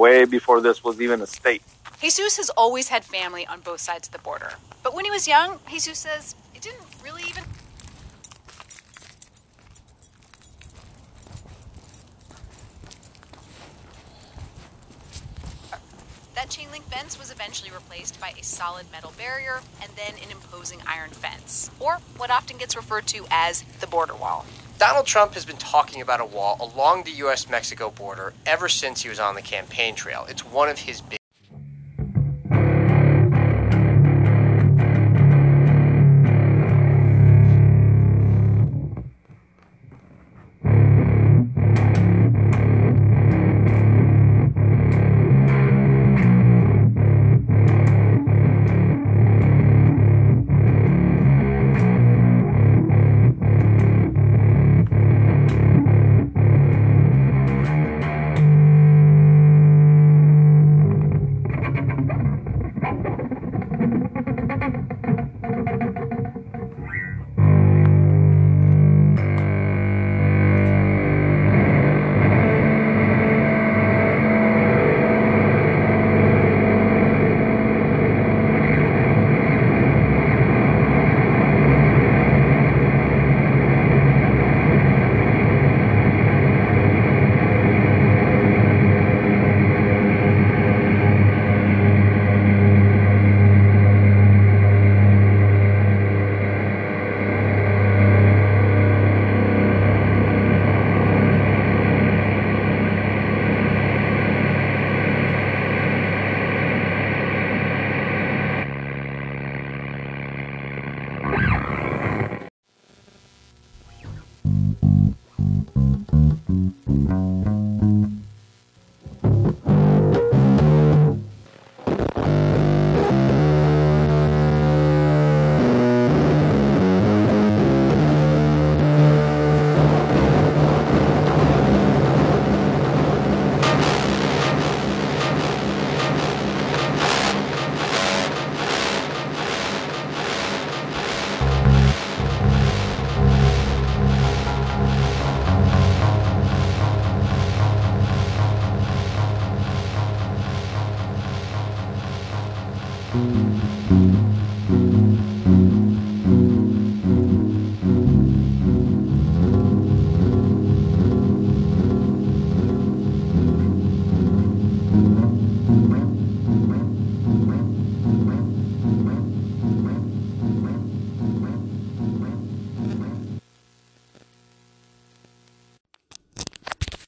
way before this was even a state. Jesus has always had family on both sides of the border. But when he was young, Jesus says it didn't really even. That chain link fence was eventually replaced by a solid metal barrier and then an imposing iron fence, or what often gets referred to as the border wall. Donald Trump has been talking about a wall along the US Mexico border ever since he was on the campaign trail. It's one of his big